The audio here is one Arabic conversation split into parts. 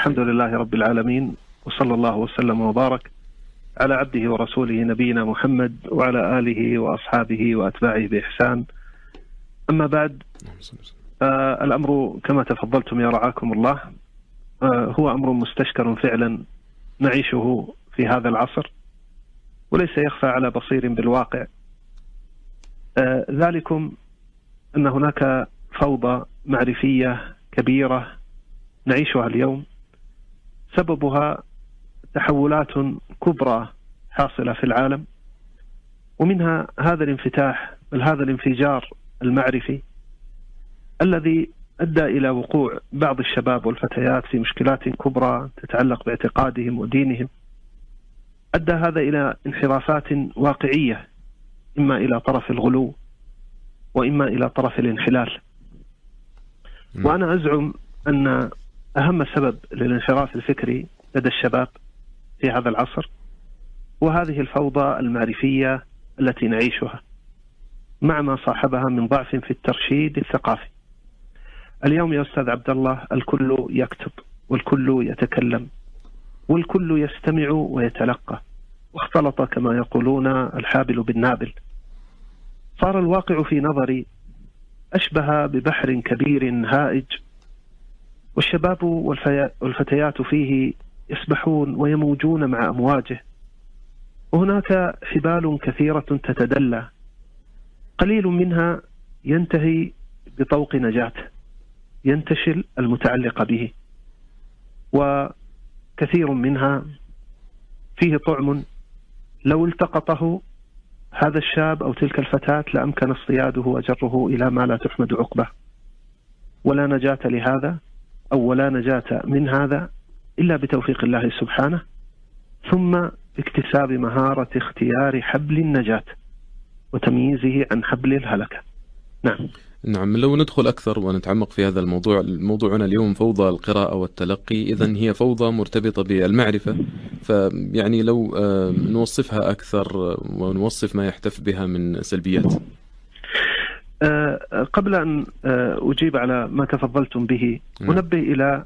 الحمد لله رب العالمين وصلى الله وسلم وبارك على عبده ورسوله نبينا محمد وعلى آله وأصحابه وأتباعه بإحسان. أما بعد آه الأمر كما تفضلتم يا رعاكم الله آه هو أمر مستشكر فعلا نعيشه في هذا العصر وليس يخفى على بصير بالواقع. آه ذلكم أن هناك فوضى معرفية كبيرة نعيشها اليوم سببها تحولات كبرى حاصلة في العالم ومنها هذا الانفتاح بل هذا الانفجار المعرفي الذي أدى إلى وقوع بعض الشباب والفتيات في مشكلات كبرى تتعلق باعتقادهم ودينهم. أدى هذا إلى انحرافات واقعية إما إلى طرف الغلو وإما إلى طرف الانحلال. وأنا أزعم أن أهم سبب للانحراف الفكري لدى الشباب في هذا العصر وهذه الفوضى المعرفية التي نعيشها مع ما صاحبها من ضعف في الترشيد الثقافي. اليوم يا أستاذ عبد الله الكل يكتب والكل يتكلم والكل يستمع ويتلقى واختلط كما يقولون الحابل بالنابل. صار الواقع في نظري أشبه ببحر كبير هائج والشباب والفتيات فيه يسبحون ويموجون مع أمواجه. وهناك حبال كثيرة تتدلى. قليل منها ينتهي بطوق نجاة ينتشل المتعلق به. وكثير منها فيه طعم لو التقطه هذا الشاب أو تلك الفتاة لأمكن اصطياده وجره إلى ما لا تحمد عقبه. ولا نجاة لهذا. أو ولا نجاة من هذا إلا بتوفيق الله سبحانه ثم باكتساب مهارة اختيار حبل النجاة وتمييزه عن حبل الهلكة. نعم. نعم لو ندخل أكثر ونتعمق في هذا الموضوع موضوعنا اليوم فوضى القراءة والتلقي إذا هي فوضى مرتبطة بالمعرفة فيعني لو نوصفها أكثر ونوصف ما يحتف بها من سلبيات قبل أن أجيب على ما تفضلتم به أنبه إلى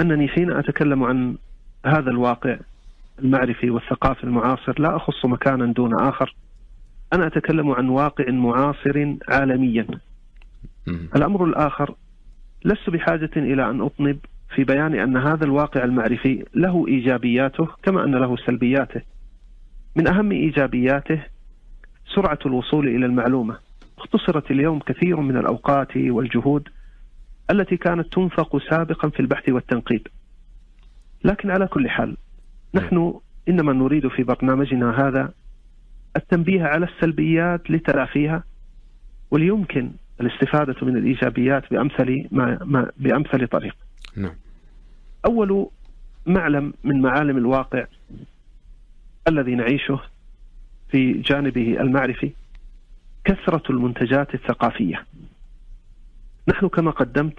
أنني حين أتكلم عن هذا الواقع المعرفي والثقافي المعاصر لا أخص مكانا دون آخر أنا أتكلم عن واقع معاصر عالميا. الأمر الآخر لست بحاجة إلى أن أطنب في بيان أن هذا الواقع المعرفي له إيجابياته كما أن له سلبياته. من أهم إيجابياته سرعة الوصول إلى المعلومة. اختصرت اليوم كثير من الأوقات والجهود التي كانت تنفق سابقا في البحث والتنقيب. لكن على كل حال نحن إنما نريد في برنامجنا هذا التنبيه على السلبيات لتلافيها وليمكن الاستفادة من الإيجابيات بأمثل ما, ما بأمثل طريق. نعم. أول معلم من معالم الواقع الذي نعيشه في جانبه المعرفي كثرة المنتجات الثقافية. نحن كما قدمت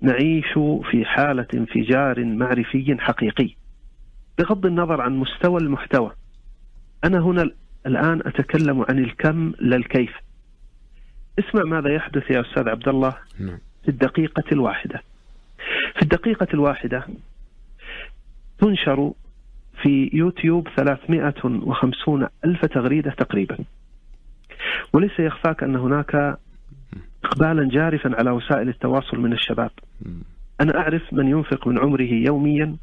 نعيش في حالة انفجار معرفي حقيقي. بغض النظر عن مستوى المحتوى أنا هنا الآن أتكلم عن الكم لا الكيف. اسمع ماذا يحدث يا أستاذ عبد الله في الدقيقة الواحدة. في الدقيقة الواحدة تنشر في يوتيوب 350 ألف تغريدة تقريبا. وليس يخفاك أن هناك إقبالا جارفا على وسائل التواصل من الشباب. أنا أعرف من ينفق من عمره يوميا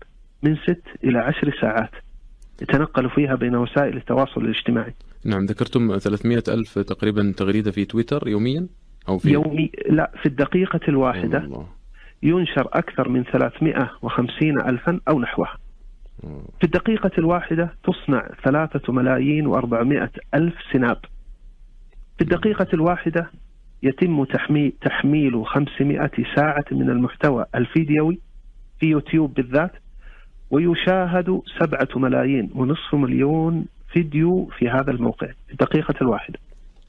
من ست إلى عشر ساعات يتنقل فيها بين وسائل التواصل الاجتماعي. نعم ذكرتم 300 ألف تقريبا تغريدة في تويتر يوميا؟ أو في يومي لا في الدقيقة الواحدة. الله. ينشر أكثر من 350 ألفا أو نحوها. في الدقيقة الواحدة تصنع ثلاثة ملايين وأربعمائة ألف سناب. في الدقيقة الواحدة يتم تحميل, تحميل 500 ساعة من المحتوى الفيديوي في يوتيوب بالذات ويشاهد سبعة ملايين ونصف مليون فيديو في هذا الموقع في الدقيقة الواحدة.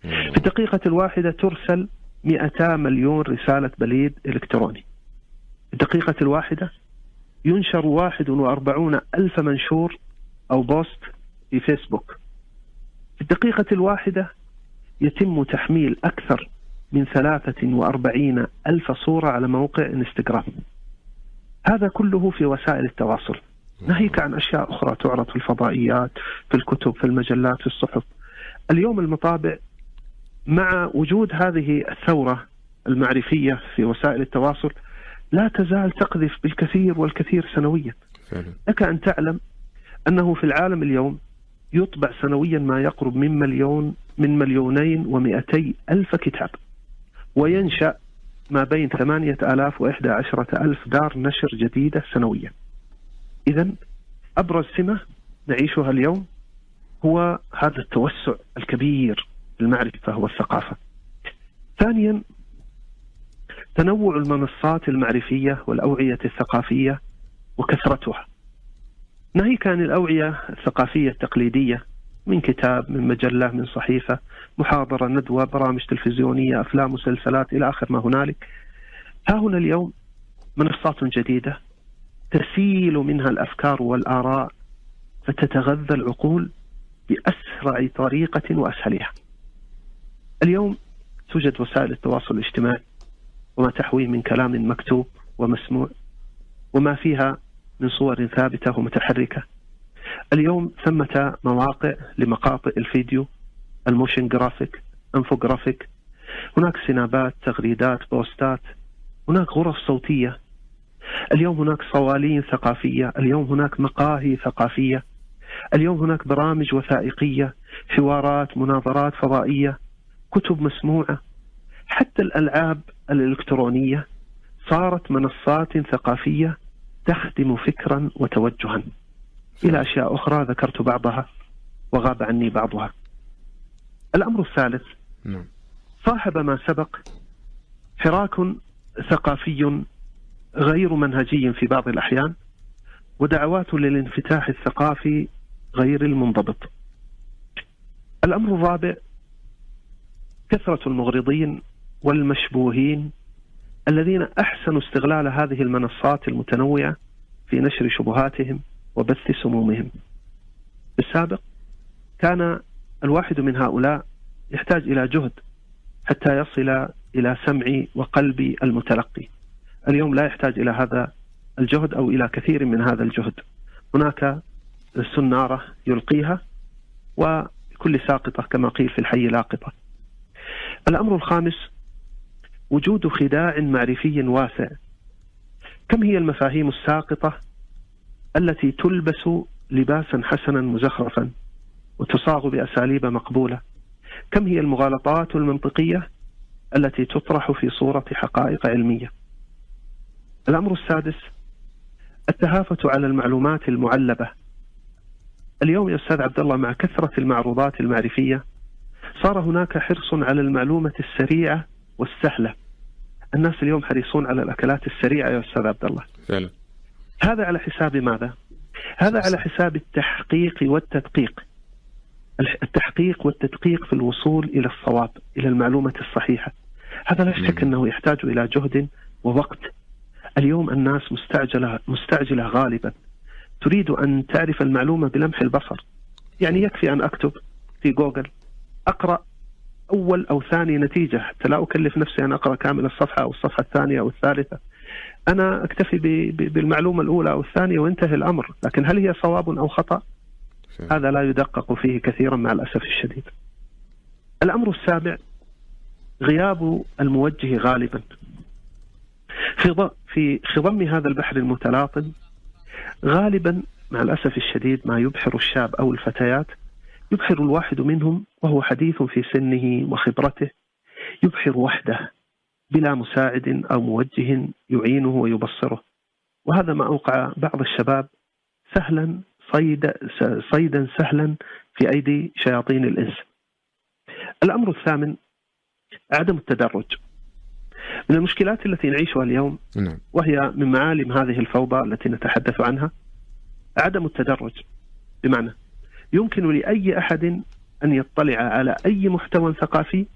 في الدقيقة الواحدة ترسل 200 مليون رسالة بريد إلكتروني. في الدقيقة الواحدة ينشر 41 ألف منشور أو بوست في فيسبوك. في الدقيقة الواحدة يتم تحميل أكثر من 43 ألف صورة على موقع إنستغرام. هذا كله في وسائل التواصل. ناهيك عن أشياء أخرى تعرض في الفضائيات في الكتب في المجلات في الصحف. اليوم المطابع مع وجود هذه الثورة المعرفية في وسائل التواصل لا تزال تقذف بالكثير والكثير سنويا. فعلا. لك أن تعلم أنه في العالم اليوم يطبع سنويا ما يقرب من مليون من مليونين ومئتي ألف كتاب. وينشأ ما بين ثمانية آلاف وإحدى عشرة ألف دار نشر جديدة سنويا. إذا أبرز سمة نعيشها اليوم هو هذا التوسع الكبير المعرفة والثقافة. ثانيا تنوع المنصات المعرفية والأوعية الثقافية وكثرتها. ناهيك عن الأوعية الثقافية التقليدية؟ من كتاب من مجلة من صحيفة محاضرة ندوة برامج تلفزيونية أفلام مسلسلات إلى آخر ما هنالك. ها هنا اليوم منصات جديدة تسيل منها الأفكار والآراء فتتغذى العقول بأسرع طريقة وأسهلها. اليوم توجد وسائل التواصل الاجتماعي وما تحويه من كلام مكتوب ومسموع وما فيها من صور ثابتة ومتحركة. اليوم ثمة مواقع لمقاطع الفيديو ال motion graphic infographic. هناك سنابات تغريدات بوستات. هناك غرف صوتية. اليوم هناك صوالين ثقافية. اليوم هناك مقاهي ثقافية. اليوم هناك برامج وثائقية حوارات مناظرات فضائية كتب مسموعة. حتى الألعاب الإلكترونية صارت منصات ثقافية تخدم فكرا وتوجها إلى أشياء أخرى ذكرت بعضها وغاب عني بعضها. الأمر الثالث نعم. صاحب ما سبق حراك ثقافي غير منهجي في بعض الأحيان ودعوات للانفتاح الثقافي غير المنضبط. الأمر الرابع كثرة المغرضين والمشبوهين الذين أحسنوا استغلال هذه المنصات المتنوعة في نشر شبهاتهم وبث سمومهم. بالسابق كان الواحد من هؤلاء يحتاج إلى جهد حتى يصل إلى سمع وقلب المتلقي. اليوم لا يحتاج إلى هذا الجهد أو إلى كثير من هذا الجهد. هناك سناره يلقيها وكل ساقطة كما قيل في الحي لاقطه. الأمر الخامس وجود خداع معرفي واسع. كم هي المفاهيم الساقطة التي تلبس لباسا حسنا مزخرفا وتصاغ بأساليب مقبولة؟ كم هي المغالطات المنطقية التي تطرح في صورة حقائق علمية؟ الأمر السادس التهافت على المعلومات المعلبة. اليوم يا أستاذ عبد الله مع كثرة المعروضات المعرفية صار هناك حرص على المعلومة السريعة والسهلة. الناس اليوم حريصون على الأكلات السريعة يا أستاذ عبد الله. فعلا. هذا على حساب ماذا؟ هذا على حساب التحقيق والتدقيق. التحقيق والتدقيق في الوصول إلى الصواب إلى المعلومة الصحيحة. هذا لا شك أنه يحتاج إلى جهد ووقت. اليوم الناس مستعجلة مستعجلة غالبا. تريد أن تعرف المعلومة بلمح البصر. يعني يكفي أن أكتب في جوجل أقرأ أول أو ثاني نتيجة حتى لا أكلف نفسي أن أقرأ كامل الصفحة أو الصفحة الثانية أو الثالثة. أنا أكتفي بالمعلومة الأولى أو الثانية وانتهي الأمر، لكن هل هي صواب أو خطأ؟ هذا لا يدقق فيه كثيرا مع الأسف الشديد. الأمر السابع غياب الموجه غالبا. في في خضم هذا البحر المتلاطم غالبا مع الأسف الشديد ما يبحر الشاب أو الفتيات يبحر الواحد منهم وهو حديث في سنه وخبرته يبحر وحده بلا مساعد أو موجه يعينه ويبصره وهذا ما أوقع بعض الشباب سهلا صيد صيدا سهلا في أيدي شياطين الإنس. الأمر الثامن عدم التدرج. من المشكلات التي نعيشها اليوم نعم. وهي من معالم هذه الفوضى التي نتحدث عنها عدم التدرج بمعنى يمكن لأي أحد أن يطلع على أي محتوى ثقافي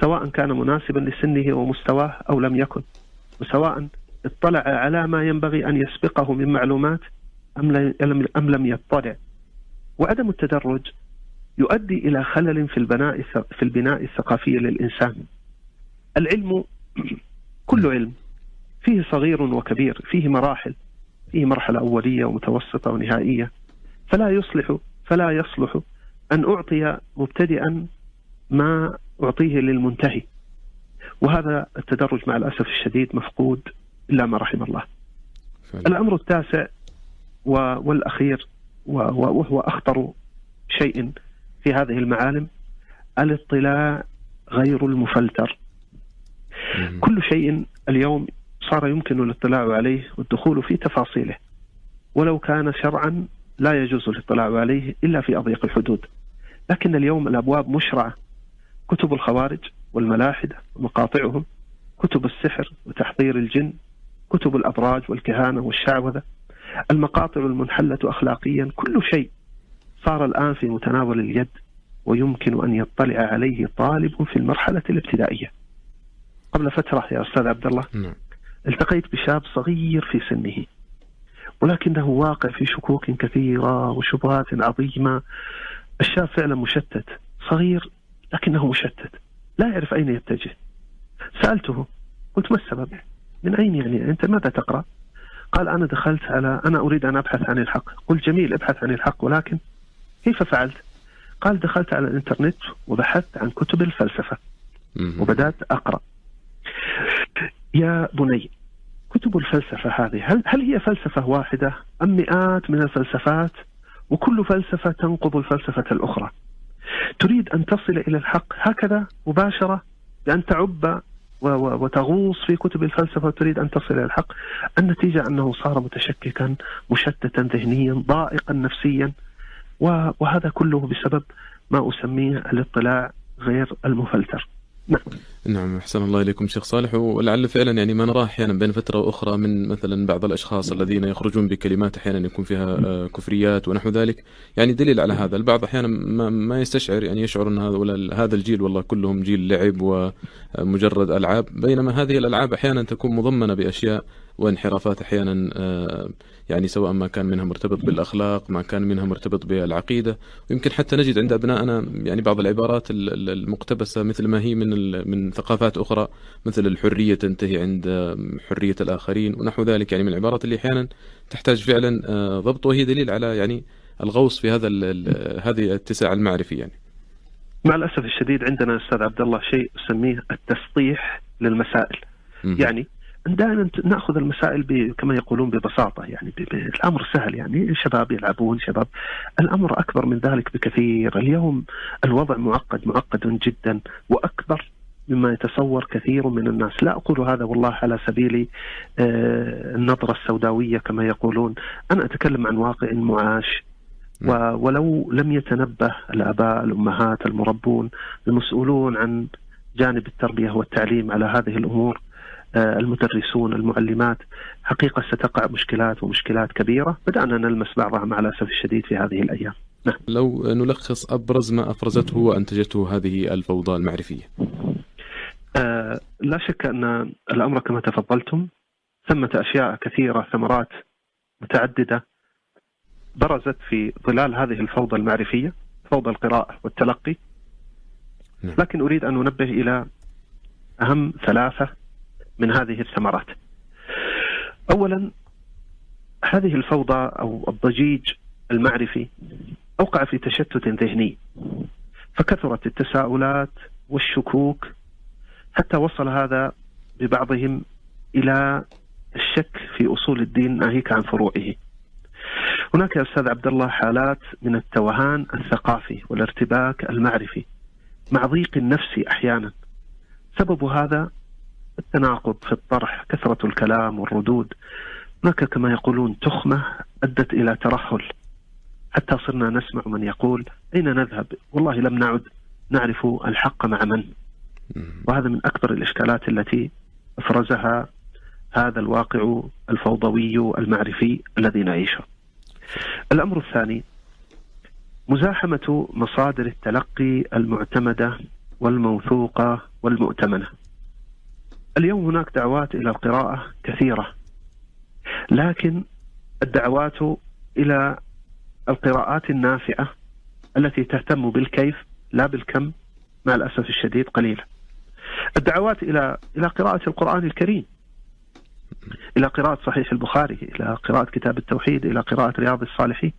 سواء كان مناسبا لسنه ومستواه أو لم يكن. وسواء اطلع على ما ينبغي أن يسبقه من معلومات أم لم يطلع. وعدم التدرج يؤدي إلى خلل في البناء في البناء الثقافي للإنسان. العلم كل علم. فيه صغير وكبير فيه مراحل فيه مرحلة أولية ومتوسطة ونهائية. فلا يصلح فلا يصلح أن أعطي مبتدئا ما أعطيه للمنتهي. وهذا التدرج مع الأسف الشديد مفقود إلا ما رحم الله. فعلا. الأمر التاسع والأخير وهو أخطر شيء في هذه المعالم الاطلاع غير المفلتر. كل شيء اليوم صار يمكن الاطلاع عليه والدخول في تفاصيله. ولو كان شرعا لا يجوز الاطلاع عليه إلا في أضيق الحدود لكن اليوم الأبواب مشرعة كتب الخوارج والملاحدة ومقاطعهم كتب السحر وتحضير الجن كتب الأبراج والكهانة والشعوذة المقاطع المنحلة اخلاقيا كل شيء صار الآن في متناول اليد ويمكن أن يطلع عليه طالب في المرحلة الابتدائية. قبل فترة يا أستاذ عبد الله نعم. التقيت بشاب صغير في سنه ولكنه واقع في شكوك كثيرة وشبهات عظيمة الشاب فعلا مشتت صغير لكنه مشتت لا يعرف أين يتجه سألته قلت ما السبب؟ من أين يعني أنت ماذا تقرأ؟ قال أنا دخلت على أنا أريد أن أبحث عن الحق قلت جميل ابحث عن الحق ولكن كيف فعلت؟ قال دخلت على الإنترنت وبحثت عن كتب الفلسفة وبدأت أقرأ يا بني كتب الفلسفة هذه. هل هل هي فلسفة واحدة أم مئات من الفلسفات؟ وكل فلسفة تنقض الفلسفة الأخرى. تريد أن تصل إلى الحق هكذا مباشرة بأن تعب وتغوص في كتب الفلسفة وتريد أن تصل إلى الحق. النتيجة أنه صار متشككا مشتتا ذهنيا ضائقا نفسيا. وهذا كله بسبب ما أسميه الاطلاع غير المفلتر. نعم. نعم أحسن الله إليكم شيخ صالح. ولعل فعلا يعني ما نراه أحيانا بين فترة وأخرى من مثلا بعض الأشخاص الذين يخرجون بكلمات أحيانا يكون فيها آه، كفريات ونحو ذلك. يعني دليل على هذا. البعض أحيانا ما, ما يستشعر يعني يشعر أن هذا هذا الجيل والله كلهم جيل لعب ومجرد ألعاب. بينما هذه الألعاب أحيانا تكون مضمنة بأشياء وانحرافات أحيانا آه، يعني سواء ما كان منها مرتبط بالأخلاق ما كان منها مرتبط بالعقيدة. ويمكن حتى نجد عند أبنائنا يعني بعض العبارات المقتبسة مثل ما هي من من ثقافات أخرى مثل الحرية تنتهي عند حرية الآخرين ونحو ذلك يعني من العبارات اللي أحيانا تحتاج فعلا آه، ضبط وهي دليل على يعني الغوص في هذا هذه الاتساع المعرفي يعني. مع الأسف الشديد عندنا أستاذ عبد الله شيء اسميه التسطيح للمسائل. م- يعني دائما نأخذ المسائل كما يقولون ببساطة يعني الأمر سهل يعني شباب يلعبون شباب الأمر أكبر من ذلك بكثير اليوم الوضع معقد معقد جدا وأكبر مما يتصور كثير من الناس. لا أقول هذا والله على سبيل آه، النظرة السوداوية كما يقولون. أنا أتكلم عن واقع معاش ولو لم يتنبه الآباء الأمهات المربون المسؤولون عن جانب التربية والتعليم على هذه الأمور آه، المدرسون المعلمات حقيقة ستقع مشكلات ومشكلات كبيرة. بدأنا نلمس بعضها مع الأسف الشديد في هذه الأيام. نعم. لو نلخص أبرز ما أفرزته وأنتجته هذه الفوضى المعرفية. لا شك أن الأمر كما تفضلتم ثمة أشياء كثيرة ثمرات متعددة برزت في ظلال هذه الفوضى المعرفية فوضى القراءة والتلقي نعم. لكن أريد أن أنبه إلى أهم ثلاثة من هذه الثمرات. اولا هذه الفوضى أو الضجيج المعرفي أوقع في تشتت ذهني فكثرت التساؤلات والشكوك حتى وصل هذا ببعضهم إلى الشك في أصول الدين ناهيك عن فروعه. هناك يا أستاذ عبد الله حالات من التوهان الثقافي والارتباك المعرفي مع ضيق النفسي أحيانا. سبب هذا التناقض في الطرح كثرة الكلام والردود هناك كما يقولون تخمة أدت إلى ترهل حتى صرنا نسمع من يقول أين نذهب والله لم نعد نعرف الحق مع من وهذا من أكبر الإشكالات التي أفرزها هذا الواقع الفوضوي المعرفي الذي نعيشه الأمر الثاني مزاحمة مصادر التلقي المعتمدة والموثوقة والمؤتمنة اليوم هناك دعوات إلى القراءة كثيرة لكن الدعوات إلى القراءات النافعة التي تهتم بالكيف لا بالكم مع الأسف الشديد قليلة. الدعوات إلى إلى قراءة القرآن الكريم إلى قراءة صحيح البخاري إلى قراءة كتاب التوحيد إلى قراءة رياض الصالحين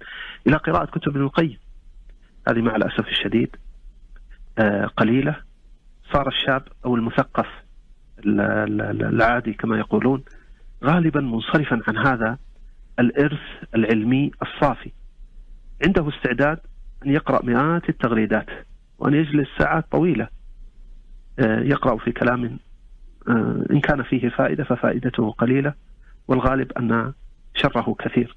إلى قراءة كتب ابن القيم. هذه مع الأسف الشديد آه، قليلة. صار الشاب أو المثقف العادي كما يقولون غالبا منصرفا عن هذا الإرث العلمي الصافي. عنده استعداد أن يقرأ مئات التغريدات وأن يجلس ساعات طويلة. آه، يقرأ في كلام آه، إن كان فيه فائدة ففائدته قليلة والغالب أن شره كثير.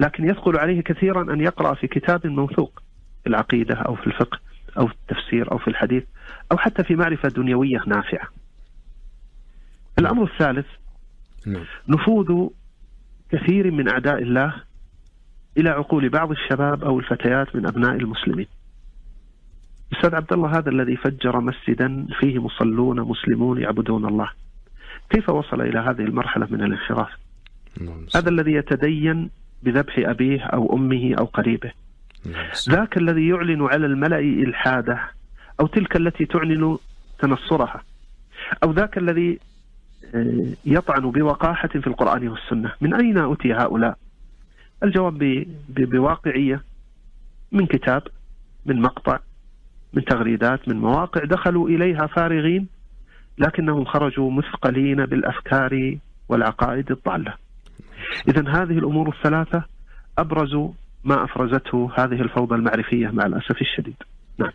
لكن يثقل عليه كثيرا أن يقرأ في كتاب موثوق في العقيدة أو في الفقه أو في التفسير أو في الحديث أو حتى في معرفة دنيوية نافعة. الأمر الثالث نعم. نفوذ كثير من أعداء الله إلى عقول بعض الشباب أو الفتيات من أبناء المسلمين. أستاذ عبد الله هذا الذي فجر مسجدا فيه مصلون مسلمون يعبدون الله. كيف وصل إلى هذه المرحلة من الانحراف؟ نعم، هذا الذي يتدين بذبح أبيه أو أمه أو قريبه. نعم، ذاك الذي يعلن على الملأ إلحادة أو تلك التي تعلن تنصرها أو ذاك الذي آه، يطعن بوقاحة في القرآن والسنة. من أين أتي هؤلاء؟ الجواب بواقعية من كتاب من مقطع من تغريدات من مواقع دخلوا إليها فارغين لكنهم خرجوا مثقلين بالأفكار والعقائد الضالة. إذا هذه الأمور الثلاثة أبرز ما أفرزته هذه الفوضى المعرفية مع الأسف الشديد.